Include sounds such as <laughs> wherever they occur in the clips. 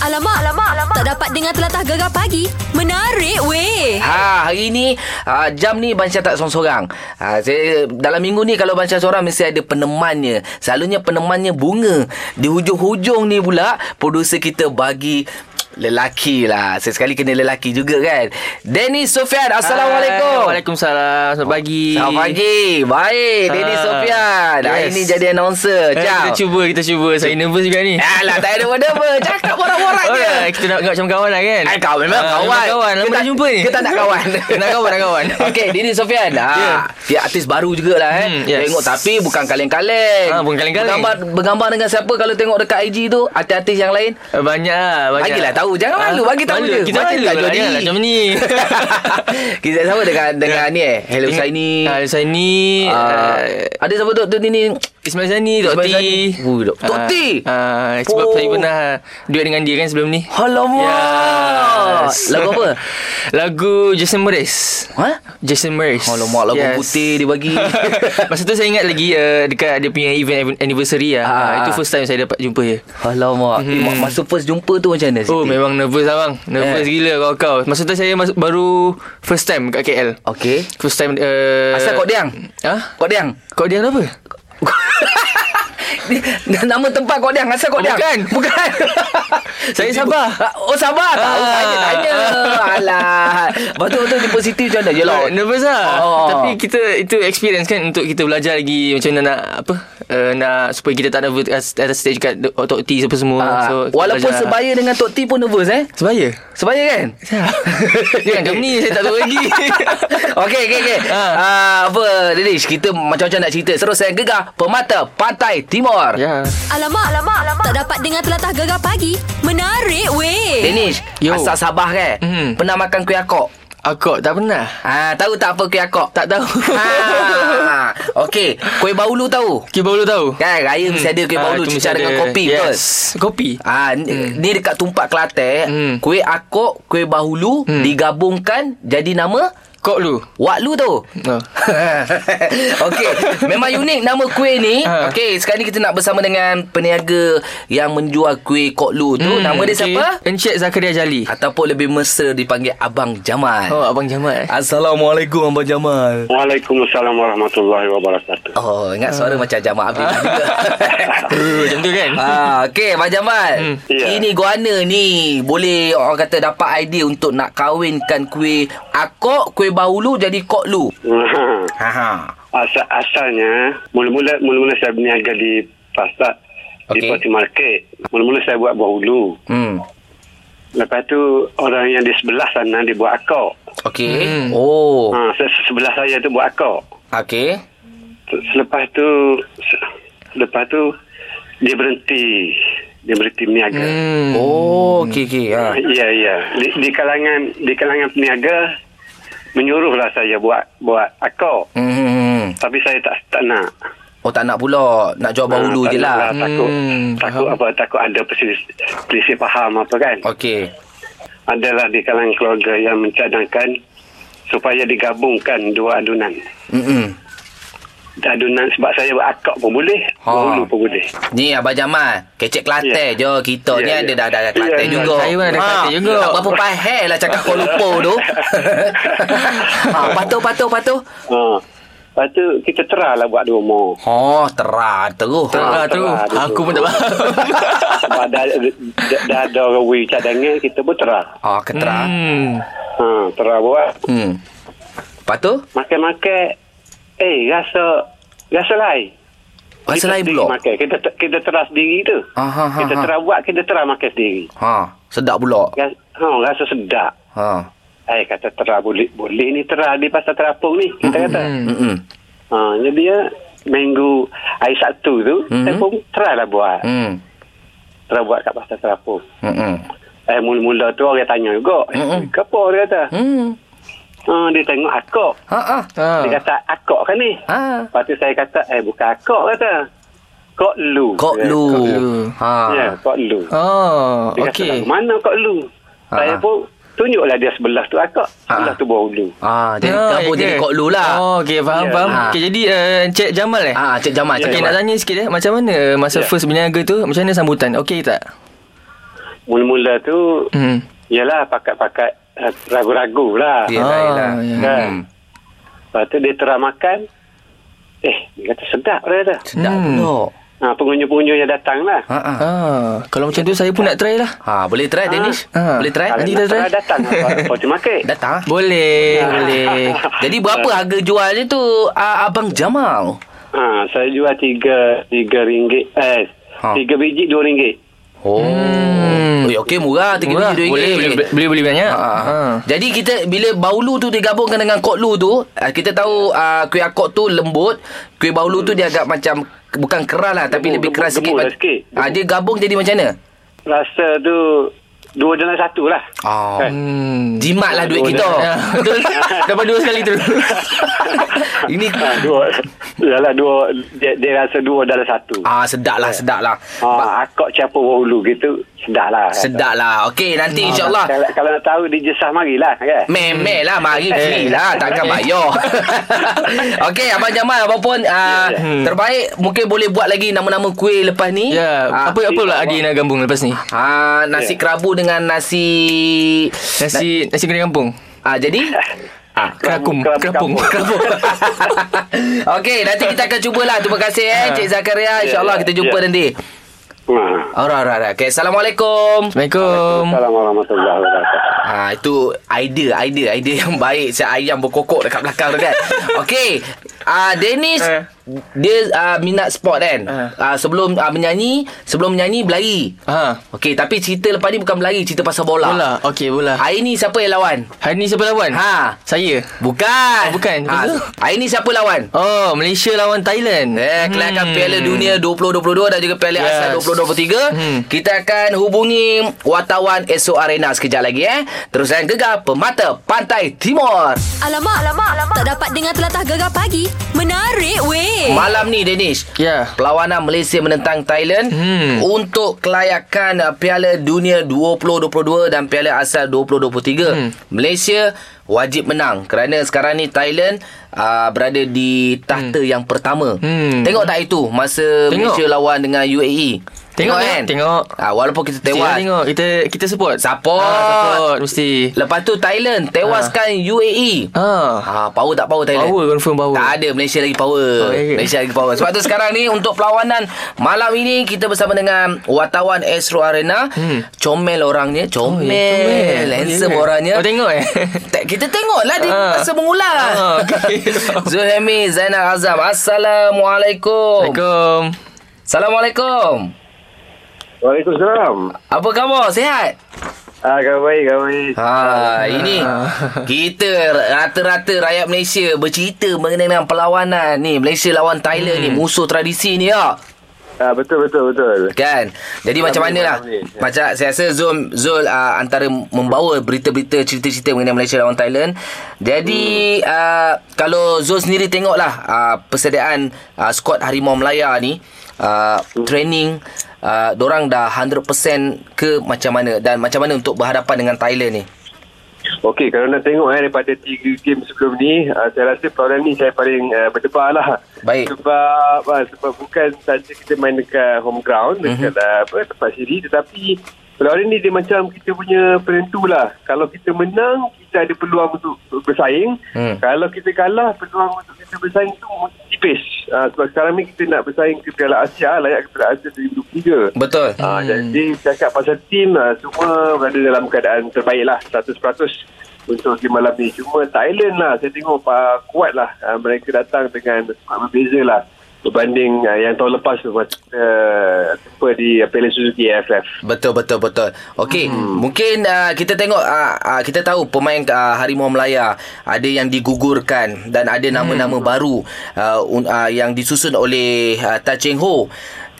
Alamak, alamak, alamak. Tak dapat dengar telatah gegar pagi. Menarik weh. Ha, hari ni uh, jam ni Bansyah tak seorang-seorang. Ha, saya dalam minggu ni kalau Bansyah seorang mesti ada penemannya. Selalunya penemannya bunga. Di hujung-hujung ni pula producer kita bagi lelaki lah. Sesekali kena lelaki juga kan. Dennis Sofian, Assalamualaikum. Hai, Waalaikumsalam. Selamat pagi. Selamat pagi. Baik, Ah, Dennis Sofian. Hari yes. ni jadi announcer. Eh, Jam. kita cuba, kita cuba. Saya nervous juga ni. Alah, tak ada apa-apa. Cakap borak-borak Oh, je. ya, kita nak macam kawan lah kan? Eh, kau memang Ah, kawan. kawan. Lama Kita- dah jumpa ni. Kita <laughs> nak kawan. nak kawan, nak <laughs> kawan. Okey, Dini Sofian. Ha, Ya. dia artis baru jugalah eh. Hmm, yes. Tengok tapi bukan kaleng-kaleng. Ah, bukan kaleng-kaleng. Bergambar bergambar dengan siapa kalau tengok dekat IG tu, artis-artis yang lain? Eh, Banyak lah. Banyak. Bagilah tahu. Jangan Ah, malu, bagi tahu malu. je. Kita malu tak lah. jual diri. Janganlah macam ni. <laughs> Kita sama dengan dengan ni eh. Hello Saini. Ah, Saini. Uh, ada siapa tu tu ni? Ismail Zani, Ismail T. Tok T? Sebab Oh. saya pernah duet dengan dia kan sebelum ni. Alamak. Yes. <laughs> Lagu apa? Lagu Jason Mraz. Ha? Jason Mraz. Alamak lagu Yes. putih dia bagi. <laughs> Masa tu saya ingat lagi uh, dekat dia punya event anniversary lah. Ah. Ah. itu first time saya dapat jumpa dia. Alamak. Hmm. Masa first jumpa tu macam mana? Oh Siti? memang nervous lah bang Nervous Eh. gila kau-kau Masa tu saya masuk, baru First time kat KL Okey. First time uh, Asal Kok Diang? Ha? Kok Diang? Kok Diang apa? <laughs> Nama tempat Kok Diang Asal Kok Oh, Diang bukan. <laughs> Bukan <laughs> Saya Sabah. Oh Sabah Tahu Ah. tanya Alah Betul-betul Jumpa Siti macam mana Je lah Nervous lah Oh. Tapi kita Itu experience kan Untuk kita belajar lagi Macam mana nak Apa uh, Nak Supaya kita tak nervous Atas, stage kat Tok T apa semua Ah, so, Walaupun belajar. sebaya dengan Tok T pun nervous eh Sebaya Sebaya kan Jangan macam ni Saya tak tahu lagi Okey okey okey. Ha. Ah apa Denish kita macam-macam nak cerita. Terus saya gegar Permata Pantai Timur. Ya Alamak, alamak, alamak. Tak dapat dengar telatah gegar pagi. Menarik weh. Denish, Yo. asal Sabah kan? Mhm. Pernah makan kuih akok? Akok tak pernah Ah, tahu tak apa kuih akok? Tak tahu Ha. Okey, kuih baulu tahu? Kita baru tahu Kan raya mesti ada kuih Ah, baulu mesti cecah dengan kopi betul? yes. Kopi Ah, ni, ni dekat Tumpak Kelantan, Hmm. kuih akok, kuih bahulu Hmm. digabungkan jadi nama Kok lu Waklu tu Oh. <laughs> Okey Memang unik nama kuih ni Ha. Okey Sekarang ni kita nak bersama dengan Peniaga Yang menjual kuih Kok Lu tu Hmm, Nama dia okey. siapa? Encik Zakaria Jali Ataupun lebih mesra dipanggil Abang Jamal Oh Abang Jamal Assalamualaikum Abang Jamal Waalaikumsalam warahmatullahi wabarakatuh. Oh ingat suara macam Jamal Abdul juga <laughs> Uh, Macam tu kan Ah, Okey Abang Jamal Hmm. Ya. Ini guana ni Boleh orang kata dapat idea Untuk nak kahwinkan kuih Akok Kuih bahulu jadi Kok Lu <laughs> Ha ha. Asal asalnya mula-mula mula-mula saya berniaga di pasar di Okey. Party Market. Mula-mula saya buat buah hulu. Hmm Lepas tu orang yang di sebelah sana dia buat akak. Okey Hmm. Oh Ha, se- sebelah saya tu buat akak. Okey Se- Selepas tu se- selepas tu dia berhenti dia berhenti berniaga. Hmm. Oh, okey okey. Ha. Ya ya. Di, di kalangan di kalangan peniaga menyuruhlah saya buat buat akak. Hmm. Tapi saya tak tak nak. Oh tak nak pula Nak jual bahulu Ah, je lah Takut, Hmm, takut faham. apa? Takut ada selisih faham apa kan? Okey Adalah di kalangan keluarga yang mencadangkan supaya digabungkan dua adunan. Mm-mm. Adunan sebab saya buat akak pun boleh, Ha. bahulu pun boleh. Ni Abang Jamal Kecek Kelantan je Kita ni Ya, ada ya. dah ada Kelantan Ya, juga saya pun ada Kelantan juga. Tak berapa pahal lah Cakap Kuala Lumpur tu <laughs> ha, Patuh patuh patuh Ha. Lepas tu kita terahlah buat di rumah. Oh terah terus Terah tu terah dia Aku tu. pun tak faham <laughs> Sebab dah, dah, dah ada orang wui cadangan, kita pun terah. Oh keterah hmm. Ha, terah buat. hmm. Patuh Makan-makan, eh rasa, rasa lain. Rasa Kita lain pula Makan. Kita, kita terah sendiri tu. ha, ha, ha, Kita ha. terah buat, kita terah makan sendiri. ha. Sedap pula Ras, ha, rasa sedap. ha. Eh, kata terah boleh, boleh ni terah di pasar terapung ni. Kita kata. Hmm. Mm-mm. Ha, jadi dia minggu hari Sabtu tu, Mhm. saya pun terah lah buat. Hmm. Terah buat kat pasar terapung. Mm-mm. Eh, mula-mula tu orang tanya juga. Eh, Mhm. apa dia kata? Hmm. Ha, dia tengok akak. Ha ah. ha. Dia kata, akak kan ni? Ha. Lepas tu saya kata, eh bukan akak kata. Kok lu. Kok Dia lu. Kok lu. Ha. kata. Ya, kok lu. Oh Dia kata, Okay "Lagu mana kok lu? Ha. Saya pun tunjuklah dia sebelah tu akak. Ha. Sebelah tu bawah lu. Ah, jadi Ah, gabung okay. jadi Kok Lu lah. Oh okay faham Ya. faham Ha. Okay jadi uh, Encik Jamal eh Ah, Cik Jamal, Cik Okay Jamal. nak tanya sikit eh Macam mana Masa Ya. first berniaga tu Macam mana sambutan Okay tak mula-mula tu Hmm. Yalah pakat-pakat ragu-ragu lah. Yelah, Ah, yelah. ya. Kan? Hmm. Lepas tu dia terang makan. Eh, dia kata sedap dia kata. Sedap Hmm. pula. Ha, pengunjung-pengunjung yang datang lah. Ha ah. Ah, kalau macam tu saya pun nak try lah. Ha, boleh try Danish? Ah. Boleh try? Nanti kita try. datang Fortune <laughs> Market. Datang. Boleh, boleh. <laughs> Jadi berapa harga jual dia tu uh, Abang Jamal? Ha, saya jual tiga tiga ringgit. Eh, Ha. tiga biji dua ringgit. Oh. Hmm. Okey murah 3 Murah. biji Boleh, boleh, boleh, boleh beli banyak. Ha. Ha. Jadi kita bila baulu tu digabungkan dengan koklu tu, ah, kita tahu uh, kuih akok tu lembut, kuih baulu tu dia agak macam bukan keras lah tapi lebih keras sikit. lah sikit. Ah dia gabung jadi macam mana? Rasa tu dua dalam satu lah. Oh. Kan? Hmm. Jimat lah duit Dua kita. <laughs> Betul. <laughs> Dapat dua sekali tu. <laughs> Ini Ha, dua. Yalah dua dia, dia rasa dua dalam satu. ah sedap lah, sedap lah. Ha, akak campur hulu gitu sedap lah. Sedap lah. Okey, nanti insyaAllah. Kalau, kalau nak tahu di Jesah marilah kan. Memel lah Mari Eh. free lah <laughs> Takkan bayar <laughs> Okey Abang Jamal Apapun uh, Ya, ya. Terbaik Mungkin boleh buat lagi Nama-nama kuih lepas ni Ya, Ah, apa apa pula Adi nak gambung lepas ni? Ah, nasi Ya. kerabu dengan nasi Nasi nasi goreng kampung. ah jadi <laughs> ah Kerakum, Kerabu kerapung. kerabu. Okey, nanti kita akan cubalah. Terima kasih eh Ah. Cik Zakaria. InsyaAllah ya, kita jumpa ya. nanti. Ha. Alright, alright, alright. Okay, Assalamualaikum. Assalamualaikum. Assalamualaikum warahmatullahi wabarakatuh. Ha, itu idea, idea, idea yang baik. Saya ayam berkokok dekat belakang tu kan. <laughs> Okey. Ah, Dennis Eh. dia uh, minat sport kan. Eh. Uh, sebelum uh, menyanyi, sebelum menyanyi berlari. Ha. Okey, tapi cerita lepas ni bukan berlari, cerita pasal bola. Bola. Okey, bola. Hari ni siapa yang lawan? Hari ni siapa lawan? Ha. Saya. Bukan. Oh, bukan. Ha, hari ni siapa lawan? Oh, Malaysia lawan Thailand. Eh, kelakar Piala Dunia 2022 dan juga Piala Hmm. Yes. Asia 2023. Hmm. Kita akan hubungi wartawan Esok Arena sekejap lagi eh. Terus yang gegar Pemata Pantai Timur. Alamak, alamak, alamak. Tak dapat dengar telatah gegar pagi. Menarik weh. Malam ni Danish. Ya. Perlawanan Malaysia menentang Thailand Hmm. untuk kelayakan Piala Dunia 2022 dan Piala Asia 2023. Hmm. Malaysia wajib menang kerana sekarang ni Thailand uh, berada di tahta yang pertama. Hmm. Tengok tak itu masa Tengok. Malaysia lawan dengan UAE? Tengok, kan? tengok. Ah, walaupun kita Mesti tewas. tengok. Kita kita support. Support. Ha, support. Mesti. Lepas tu Thailand tewaskan UAE. Ha. Ha, power tak power Thailand? Power confirm power. Tak ada Malaysia lagi power. Oh, ke? Malaysia lagi power. Sebab tu sekarang ni untuk perlawanan malam ini kita bersama dengan wartawan Astro Arena. Hmm. Comel orangnya, comel, ya, comel. handsome Oh, ya orangnya. Oh, tengok eh. Kita tengoklah dia Ah. masa mengulang. Ah, okey. <laughs> Zulhemi Zainal Azam. Assalamualaikum. Assalamualaikum. Assalamualaikum. Waalaikumsalam. Apa khabar? Sihat? Ah, kau baik, kau baik. Ha, ini kita rata-rata rakyat Malaysia bercerita mengenai perlawanan ni Malaysia lawan Thailand ni musuh tradisi ni ya. Ah, betul, betul, betul. Kan? Jadi macam mana lah? malam ni. Macam saya rasa Zul Zul uh, Antara membawa berita-berita Cerita-cerita mengenai Malaysia lawan Thailand. Jadi uh, Kalau Zul sendiri tengok lah uh, Persediaan uh, Skuad Harimau Melaya ni uh, Training uh, Dorang dah 100% ke macam mana? Dan macam mana untuk berhadapan dengan Thailand ni Okey, kalau nak tengok eh, daripada tiga game sebelum ni, uh, saya rasa perlawanan ni saya paling uh, berdebar lah. Baik. Sebab uh, sebab bukan saja kita main dekat home ground, dekat Mhm. uh, apa, tempat sendiri, tetapi perlawanan ni dia macam kita punya penentu lah. Kalau kita menang, kita ada peluang untuk bersaing. Hmm. Kalau kita kalah, peluang untuk kita bersaing tu tipis. Uh, sebab sekarang ni kita nak bersaing ke Piala Asia, layak ke Piala Asia 2023. Betul Ah, jadi cakap pasal tim uh, semua berada dalam keadaan terbaik lah 100% untuk game malam ni. Cuma Thailand lah saya tengok uh, kuat lah uh, mereka datang dengan berbeza lah berbanding uh, yang tahun lepas tu uh, di uh, Piala Suzuki AFF. Betul betul betul. Okey, hmm. mungkin uh, kita tengok uh, uh, kita tahu pemain uh, Harimau Melaya ada yang digugurkan dan ada nama-nama baru uh, uh, yang disusun oleh uh, Ta Cheng Ho.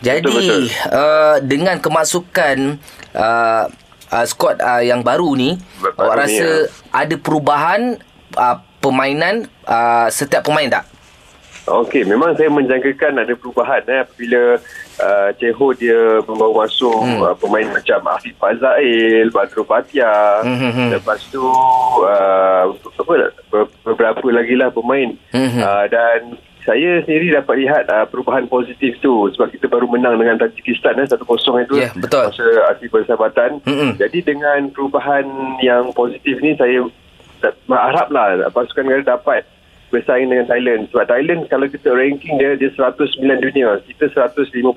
Jadi Betul, betul. uh, dengan kemasukan uh, uh, skuad uh, yang baru ni, Baru awak ni, rasa ada perubahan uh, permainan uh, setiap pemain tak? Okey, memang saya menjangkakan ada perubahan eh, apabila uh, Ceho dia membawa masuk hmm. uh, pemain macam Afiq Fazail, Badru Batia, Hmm, hmm, hmm. lepas tu uh, apa ber- beberapa lagi lah pemain Hmm, hmm. uh, dan saya sendiri dapat lihat uh, perubahan positif tu sebab kita baru menang dengan Tajikistan eh, 1-0 itu Ya, betul. masa akhir persahabatan. Mm-mm. Jadi dengan perubahan yang positif ni saya berharaplah pasukan negara dapat bersaing dengan Thailand. Sebab Thailand kalau kita ranking dia dia 109 dunia. Kita 158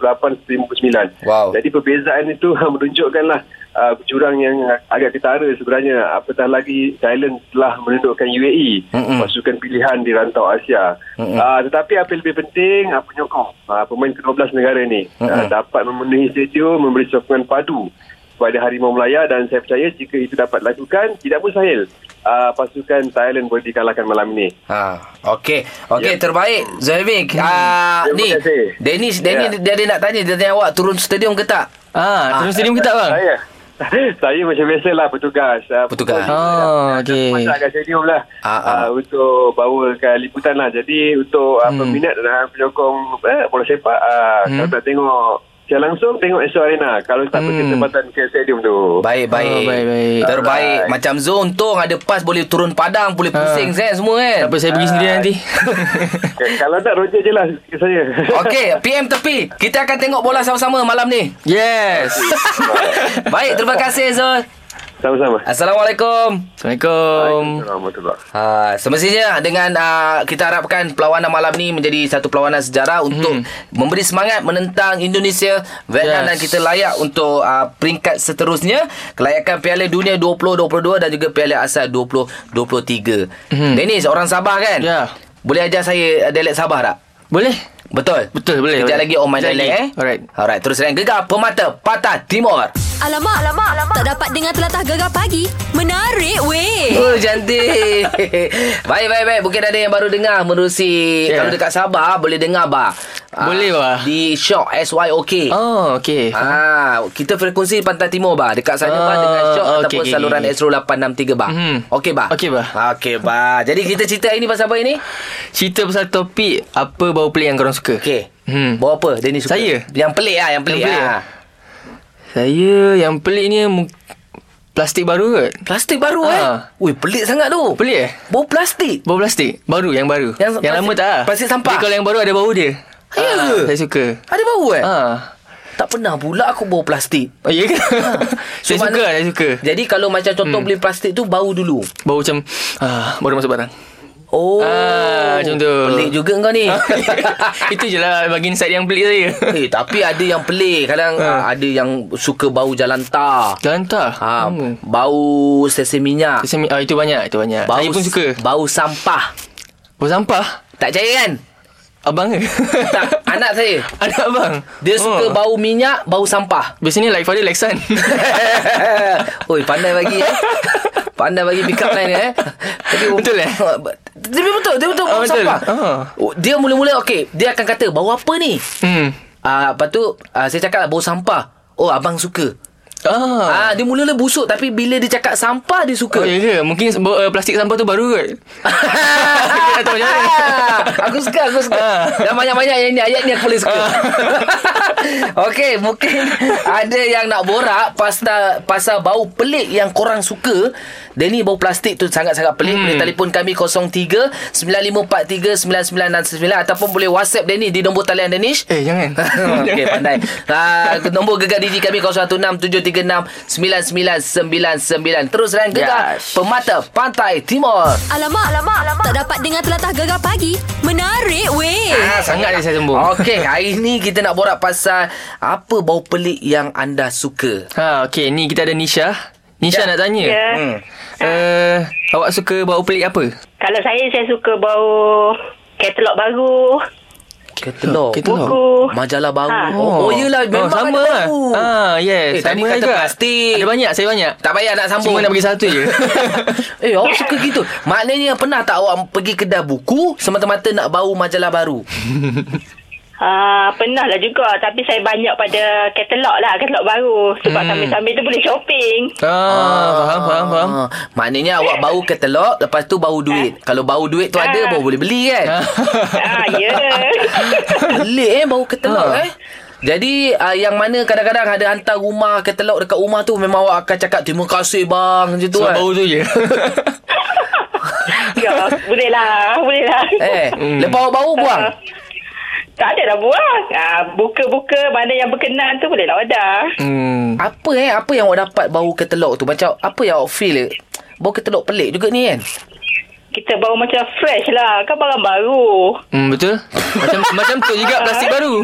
159 Wow. jadi perbezaan itu <laughs> menunjukkanlah uh, jurang yang agak ketara sebenarnya. Apatah lagi Thailand telah menundukkan UAE Mm-mm. pasukan pilihan di rantau Asia. Mm-mm. uh, tetapi apa yang lebih penting uh, penyokong. Uh, pemain ke-12 negara ni uh, dapat memenuhi stadium memberi sokongan padu kepada Harimau Melaya dan saya percaya jika itu dapat dilakukan tidak mustahil uh, pasukan Thailand boleh dikalahkan malam ini Ha, okey. Okey, Ya. terbaik. Zulfik. Ah, Terima ni. kasih. Dennis, Dennis Ya. dia ada nak tanya, dia tanya awak turun stadium ke tak? Ah, turun stadium ke tak bang? saya saya macam biasalah petugas uh, Petugas. Oh, okey. Masak kat stadium lah Ah, ah. uh, untuk bawakan liputan lah. Jadi untuk uh, Hmm. peminat dan penyokong eh, bola sepak, uh, Hmm. kalau tak tengok secara langsung, tengok Astro Arena. Kalau tak Hmm. berkesempatan ke stadium tu. Baik, baik. Oh, baik, baik. Terbaik. Alright. Macam Zul untung ada pas boleh turun padang, boleh pusing saya semua kan. Tak apa, saya pergi sendiri nanti. Okay, <laughs> kalau tak, Roger je lah saya. <laughs> Okey, PM tepi. Kita akan tengok bola sama-sama malam ni. yes. <laughs> Baik, terima kasih Zul. Sama-sama. Assalamualaikum. Assalamualaikum. Warahmatullahi Ha, semestinya dengan uh, kita harapkan perlawanan malam ni menjadi satu perlawanan sejarah untuk memberi semangat menentang Indonesia, Vietnam Yes. dan kita layak untuk uh, peringkat seterusnya kelayakan Piala Dunia 2022 dan juga Piala Asia 2023. Mhm. Dennis orang Sabah kan? Ya. Boleh ajar saya uh, dialek Sabah tak? Boleh? Betul? Betul, boleh, Kejap boleh. lagi on my Kejap lagi. eh. Alright. Alright, terus dengan gegar pemata Patah Timur. Alamak, alamak, alamak. Tak dapat dengar telatah gegar pagi. Menarik weh. Oh cantik <laughs> Baik baik baik Mungkin ada yang baru dengar Menerusi Ya. Kalau dekat Sabah Boleh dengar bah Ah, Boleh, bah. Di Shock SYOK Oh, okey. Ah, kita frekuensi Pantai Timur bah dekat sana bah Ah, dengan Shock okey, ataupun okey, saluran. Astro 863 bah. Mhm. Okey bah. Okey, bah. Okey bah. Jadi kita cerita ini pasal apa ini? Cerita pasal topik apa bau pelik yang korang suka? Okey. Hmm. Bawa apa? Dennis suka. Saya? Yang pelik ah, yang pelik, Yang pelik, ah. Saya yang pelik ni plastik baru kot. Plastik baru eh. Ah. Ui, pelik sangat tu. Pelik eh? Bau plastik. Bau plastik Baru yang baru Yang Yang, plastik- lama tak lah plastik sampah? Dia kalau yang baru ada bau dia Ya Ah, ke? Saya suka Ada bau eh? Ah. Tak pernah pula aku bau plastik. Oh ya ke So, <laughs> Saya suka Saya suka Jadi kalau macam contoh Hmm. beli plastik tu bau dulu. Bau macam ah, Baru masuk barang Oh. Ah, macam tu. Pelik juga kau ni. <laughs> Itu je lah Bagian side yang pelik saya <laughs> eh, tapi ada yang pelik. Kadang Ha. ada yang suka bau jalan tar. Jalan tak Ha, hmm. bau stesen minyak. Sesame, ah, Itu banyak Itu banyak Bau Saya pun suka Bau sampah. Bau sampah Tak percaya kan? Abang ke <laughs> Tak, anak saya. Anak abang Dia suka Oh. bau minyak, bau sampah. Biasanya like father like son Oi, pandai bagi eh. Pandai bagi pick up line eh. Tapi, Betul eh? Dia betul, dia betul bau betul. sampah. Ah. Oh, Dia mula-mula okey, dia akan kata bau apa ni? hmm. Ah, lepas tu ah, saya cakap lah bau sampah. Oh, abang suka. Ah. Ah, dia mula-mula busuk tapi bila dia cakap sampah dia suka. Oh ya ke Mungkin uh, plastik sampah tu baru kot <laughs> <laughs> aku suka, aku suka. Ah. Dan banyak-banyak yang ni ayat ni aku boleh suka. <laughs> Okey, mungkin ada yang nak borak pasal pasal bau pelik yang korang suka. Dan ni bau plastik tu sangat-sangat pelik. Hmm. Boleh telefon kami 03 9543 9969 ataupun boleh WhatsApp Denny di nombor talian Danish. Eh jangan Okey pandai. Ah nombor gegar diri kami 0167369999. Terus dan gegar Yes. Pemata Pantai Timur. Alamak, alamak, alamak. Tak dapat dengar telatah gegar pagi. Menarik weh. Ah, Sangat dia saya sembung Okey, hari ni kita nak borak pasal apa bau pelik yang anda suka. Ha, okay, ni kita ada Nisha. Nisha Ya. nak tanya. Ya. Hmm. Uh, awak suka bau pelik apa? Kalau saya, saya suka bau katalog baru. Katalog. Katalog. Buku. Majalah baru. Ha. Oh, oh yelah memang oh, sama ada lah. baru. Ah, yes. Eh, tadi sama kata juga. plastik. Ada banyak, saya banyak. Tak payah nak sambung. Cuma nak bagi satu je. <laughs> eh, awak suka gitu. Maknanya pernah tak awak pergi kedai buku semata-mata nak bau majalah baru? <laughs> Ah, pernah lah juga. Tapi saya banyak pada katalog lah. Katalog baru. Sebab Hmm. sambil-sambil tu boleh shopping. ah, faham, faham, faham. Ah, Maknanya awak bau katalog Lepas tu bau duit Kalau bau duit tu ada Ah. Baru boleh beli kan ah, ya. <laughs> Pelik eh Bau katalog Ha. eh jadi uh, yang mana kadang-kadang ada hantar rumah katalog dekat rumah tu memang awak akan cakap terima kasih bang macam tu Sebab kan. bau tu je. <laughs> Ya, boleh lah. Boleh lah. Eh, lepas awak bau buang. Ah, tak ada dah buang. Ah, buka-buka mana yang berkenan tu boleh lah wadah. Hmm. Apa eh? Apa yang awak dapat bau ketelok tu? Macam apa yang awak feel? eh? Bau ketelok pelik juga ni kan? Kita bawa macam fresh lah. Kan barang baru. Hmm, betul. Macam <laughs> macam tu juga plastik baru.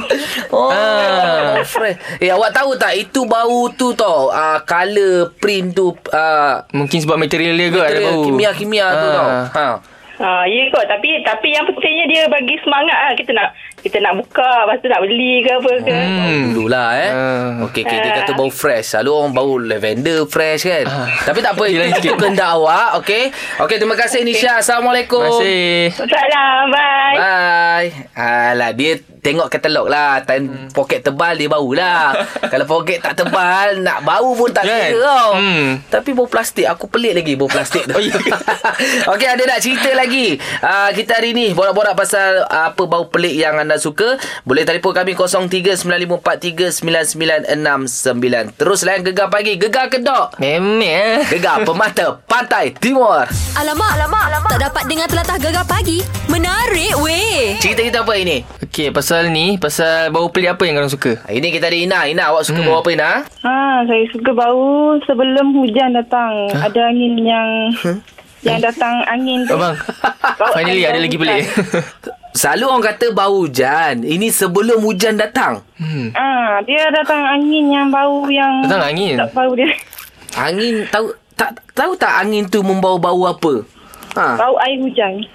Oh, Ah. <laughs> fresh. Eh, awak tahu tak itu bau tu tau. Uh, color print tu uh, Mungkin sebab material dia kot ada bau. kimia-kimia tu Ah. tau. Ha. Ha, ya kot. Tapi tapi yang pentingnya dia bagi semangat lah. Kita nak kita nak buka. Lepas tu nak beli ke apa ke. Hmm. Dululah eh. Ah. Okey, okay, dia kata bau fresh. Selalu orang bau lavender fresh kan. Ah. Tapi tak apa, itu sikit. kehendak awak. Okey. Okey, terima kasih Nisha. Assalamualaikum. Terima kasih. Salam. Bye. Bye. Alah, dia tengok katalog lah. Time Hmm. poket tebal, dia bau lah. <laughs> Kalau poket tak tebal, nak bau pun tak Kan? kira tau. Hmm. Tapi bau plastik. Aku pelik lagi bau plastik tu. Oh. <laughs> Okey, ada nak cerita lagi. Uh, kita hari ni borak-borak pasal uh, apa bau pelik yang anda suka. Boleh telefon kami 0395439969. Terus layan Gegar Pagi. Gegar Kedok. Memek eh. Gegar Pemata Pantai Timur. Alamak, alamak, alamak. Tak dapat dengar telatah gegar pagi. Menarik weh. Cerita kita apa ini? Okey, pasal ni, pasal bau pelik apa yang korang suka? Ini kita ada Ina. Ina, awak suka Hmm. bau apa Ina? Ha, saya suka bau sebelum hujan datang. Ada angin yang yang datang angin tu. Abang, finally ada lagi pelik. <laughs> Selalu orang kata bau hujan. Ini sebelum hujan datang. hmm. Ah, dia datang angin yang bau yang Datang angin? Tak bau dia. Angin tahu tak tahu tak angin tu membawa bau apa? Ha. Bau air hujan.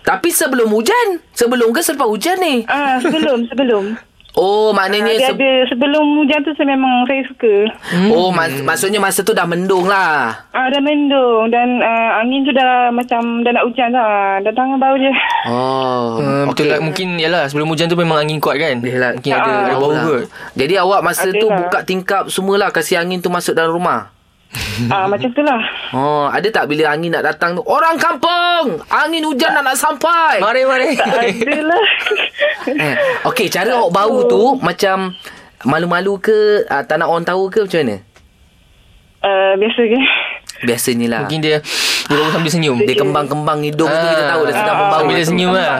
Tapi sebelum hujan, sebelum ke selepas hujan ni? Ah, sebelum <laughs> sebelum. Oh, Ah, maknanya dia se- ada sebelum hujan tu saya memang saya suka. Oh, mak- maksudnya masa tu dah mendung lah. Ah, dah mendung dan ah, angin tu dah macam dah nak hujan dah. Datang bau je. Oh, Uh, betul lah Mungkin yalah Sebelum hujan tu memang angin kuat kan Yalah. Mungkin ada, Ah. ada bau lah. kot Jadi awak masa tu Adalah. buka tingkap semualah kasih angin tu masuk dalam rumah. Ah, <laughs> macam tu lah. Oh, ada tak bila angin nak datang tu? Orang kampung! Angin hujan nak nak sampai! Mari mari <laughs> Adalah. Eh, Okey, cara awak bau tu macam malu-malu ke? Uh, tak nak orang tahu ke macam mana? Ah, biasa ke? Biasanya lah. Mungkin dia Dia baru sambil senyum Dia kembang-kembang hidung tu kita tahu dah sedang Ah, membau. Sambil dia senyum lah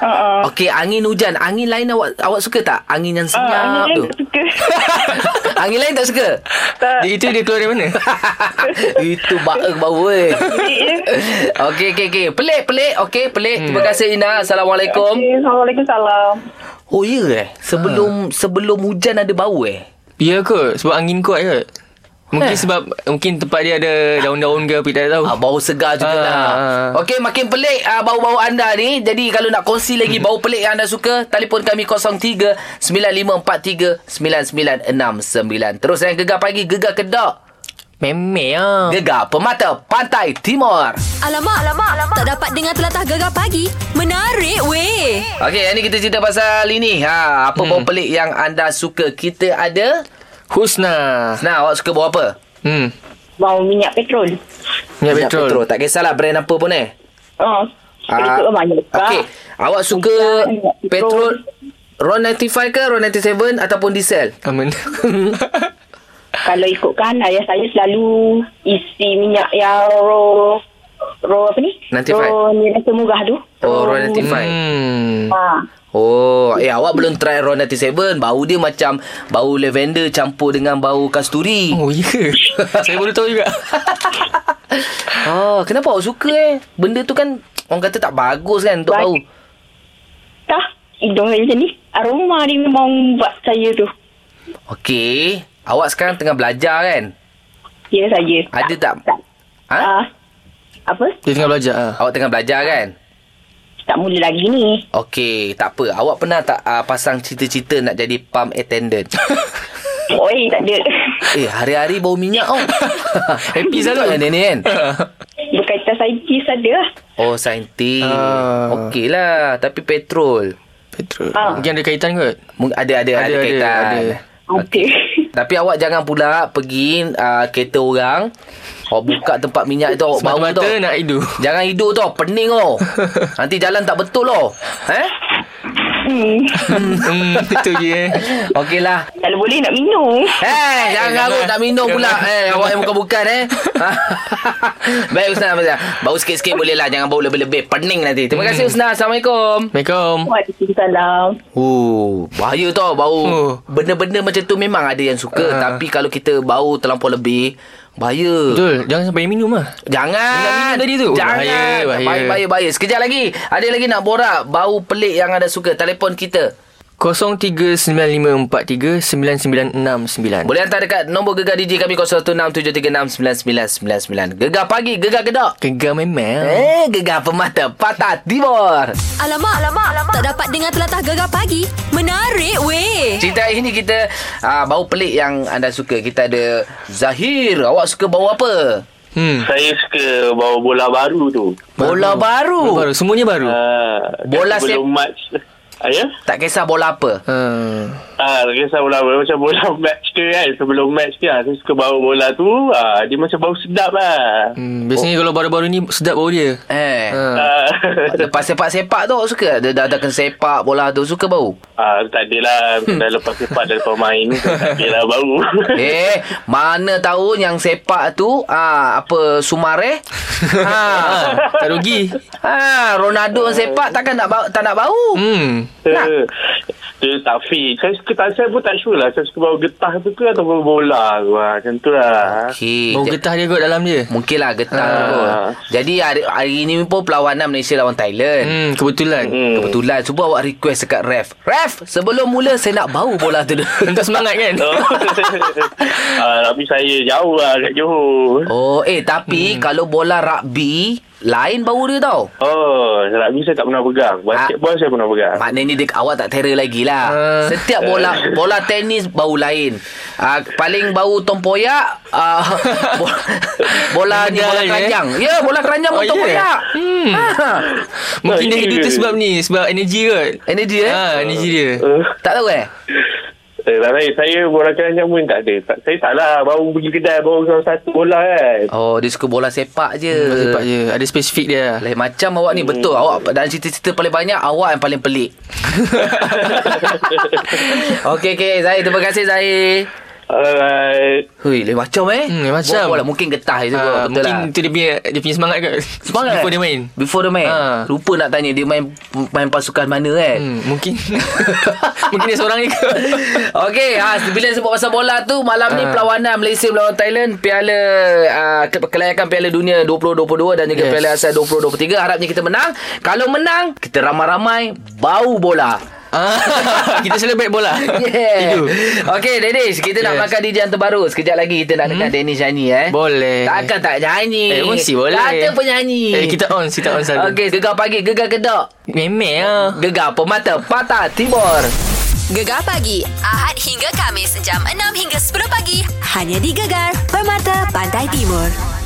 Ah, ah. Okey, angin hujan. Angin lain awak awak suka tak? Angin yang Ah, senyap angin tu. tak suka. <laughs> angin lain tak suka? tak. dia, Itu dia keluar dari mana <laughs> Itu baek bau weh. Ya. Okey, okey, okey. Pelik, pelik. Okey, pelik. Terima kasih Ina. Assalamualaikum. Okay, Assalamualaikum salam. Oh, ya eh? Sebelum sebelum hujan ada bau eh? Ya kot Sebab angin kuat kot Mungkin Eh. sebab Mungkin tempat dia ada Daun-daun ke Apa tak tahu Ah, bau segar juga Ah, lah. ah. Okey, makin pelik ah, bau-bau anda ni. Jadi kalau nak kongsi lagi bau pelik yang anda suka, telefon kami 03 9543 9969. Terus yang gegar pagi, gegar kedok. Memek lah Gegar Pemata Pantai Timur. Alamak, alamak, alamak. Tak dapat dengar telatah gegar pagi. Menarik weh. Okey, yang ni kita cerita pasal ini. Ha, apa bau pelik yang anda suka? Kita ada... Husna Nah, awak suka bau apa? Hmm Bau minyak petrol. Minyak petrol, petrol. Tak kisahlah brand apa pun eh. Oh, Ah, uh. Okey, awak suka minyak petrol petrol. RON 95 ke RON 97 ataupun diesel? Aman <laughs> Kalau ikutkan ayah saya selalu isi minyak yang ro ro apa ni? 95. Ro ni rasa murah tu. Oh, RON 95. Hmm Ha. Oh, eh awak belum try RON 97. Bau dia macam bau lavender campur dengan bau kasturi. Oh ya <laughs> Saya baru tahu juga Oh, <laughs> kenapa awak suka eh? Benda tu kan orang kata tak bagus kan untuk Baik. bau. Tah, hidung saya macam ni. Aroma dia memang buat saya tu. Okey. Awak sekarang tengah belajar kan? Ya saja. Ada tak? tak. Ha? Ah, apa? Dia tengah belajar ah. Awak tengah belajar kan? Tak mula lagi ni. Okey, tak apa. Awak pernah tak uh, pasang cita-cita nak jadi pump attendant? <laughs> Oi, tak ada. eh, hari-hari bau minyak tau. <laughs> Happy selalu. Kan ni kan? <laughs> Berkaitan saintis ada lah. Oh, saintis. Ah. Okey lah. Tapi petrol. Petrol Ah. Mungkin ada kaitan kot Ada, ada, ada, Ada, ada, kaitan. ada. Okey. Tapi awak jangan pula pergi uh, kereta orang. Awak buka tempat minyak tu awak bau tau. nak hidup Jangan hidup tau. Pening tau. <laughs> Nanti jalan tak betul tau. Eh? Hmm. hmm, <laughs> Itu je eh. Okeylah. Kalau boleh nak minum. Eh, jangan garuk nak minum pula. Eh, awak yang bukan-bukan eh. <laughs> Baik Usna Syah. Bau sikit-sikit boleh lah. Jangan bau lebih-lebih. Pening nanti. Terima kasih Usna. Assalamualaikum. Waalaikumsalam. Oh, bahaya tau bau. Oh. Benda-benda macam tu memang ada yang suka. Ah. Tapi kalau kita bau terlampau lebih, bahaya. Betul Jangan sampai minum lah Jangan. Nak minum tadi tu? Jangan. Bahaya, bahaya. Bahaya, bahaya. Sekejap lagi. Ada lagi nak borak. Bau pelik yang ada suka. Telefon kita. 0395439969 Boleh hantar dekat nombor gegar DJ kami 0167369999. Gegar pagi, gegar gedak. Gegar memang Eh, gegar pemata patah timur. Alamak, alamak, alamak. Tak dapat dengar telatah gegar pagi. Menarik weh. Cerita hari ni kita uh, bau pelik yang anda suka. Kita ada Zahir. Awak suka bau apa? Hmm Saya suka bawa bola baru tu. Bola baru. Baru Semuanya baru Uh, Bola sebelum sep- match. Ya? Tak kisah bola apa. Hmm. Ah, kisah bola bola macam bola <laughs> match ke kan. Sebelum match ke ah, saya suka bawa bola tu. Ah, dia macam bau sedap lah. Hmm, biasanya kalau baru-baru ni sedap bau dia. Eh. Ha. Ah, Lepas sepak-sepak tu suka? Dia dah, dah kena sepak bola tu. Suka bau? ah, tak adalah. Dah lepas sepak dah lepas main tu. Tak adalah bau. <laughs> Eh, mana tahu yang sepak tu ah apa Sumare? ha. <laughs> Ha, tak rugi. Ha, Ronaldo yang sepak takkan nak bau, tak nak bau. Hmm. Nak? Dia tak fit. Saya suka tak, saya pun tak sure lah. Saya suka bawa getah tu ke atau bawa bola tu. Ah, macam tu lah. Okey. Bau getah dia kot dalam dia. Mungkin lah getah Ha. tu kot. Jadi hari, hari ni pun perlawanan Malaysia lawan Thailand. Hmm, kebetulan. Hmm. Kebetulan Cuba awak request dekat ref Ref Sebelum mula Saya nak bau bola tu dulu <laughs> Untuk semangat kan? Oh. <laughs> ah, tapi saya jauh lah kat Johor. Oh eh Tapi hmm. Kalau bola rugby Lain bau dia tau Oh, rugby saya tak pernah pegang. Basketball saya pernah pegang. Maknanya dia, awak tak terror lagi lah Ah. Setiap bola <laughs> Bola tenis Bau lain uh, Paling bau tompoyak uh, <laughs> bola, bola ni Bola je, keranjang Ya yeah, bola keranjang Oh, bau ya? tompoyak Hmm. ha. Mungkin dia Ah, hidup tu sebab ni. Sebab energi kot. Energy eh Ha, energi dia. Uh, Tak tahu eh Eh, tak saya, saya bola keranjang pun tak ada. Saya tak lah baru pergi kedai baru salah satu bola kan. Oh dia suka bola sepak je Hmm, sepak je. Ada spesifik dia. Lain macam awak ni Betul awak Dalam cerita-cerita paling banyak Awak yang paling pelik <laughs> <laughs> Okey okey Zahir terima kasih Zahir Alright. Hui lain macam eh Hmm, lain macam. Bola mungkin getah je kot Betul mungkin lah tu dia punya, dia punya semangat kot. Semangat Before dia main. Before dia main Ha. Lupa nak tanya Dia main Main pasukan mana kan Hmm, mungkin <laughs> mungkin dia seorang je kot. <laughs> Okey, ha, bila sebut pasal bola tu malam ni Ha. perlawanan Malaysia melawan Thailand Piala uh, ke- kelayakan Piala Dunia 2022 dan juga Yes. Piala Asia 2023 harapnya kita menang. Kalau menang, kita ramai-ramai bau bola. Ah, <laughs> kita celebrate bola. Yeah. Okey, Denish, kita nak Yes. belakang DJ yang terbaru. Sekejap lagi kita nak dengar Denish nyanyi eh. Boleh. Takkan tak nyanyi. Eh, mesti boleh. Kata penyanyi. Eh, kita on, kita on selalu. Okey, gegar pagi, gegar gedak. Memang lah. Gegar pemata patah timur. Gegar pagi. Ahad hingga Kamis. Jam 6 hingga 10 pagi. Hanya di Gegar. Permata Pantai Timur.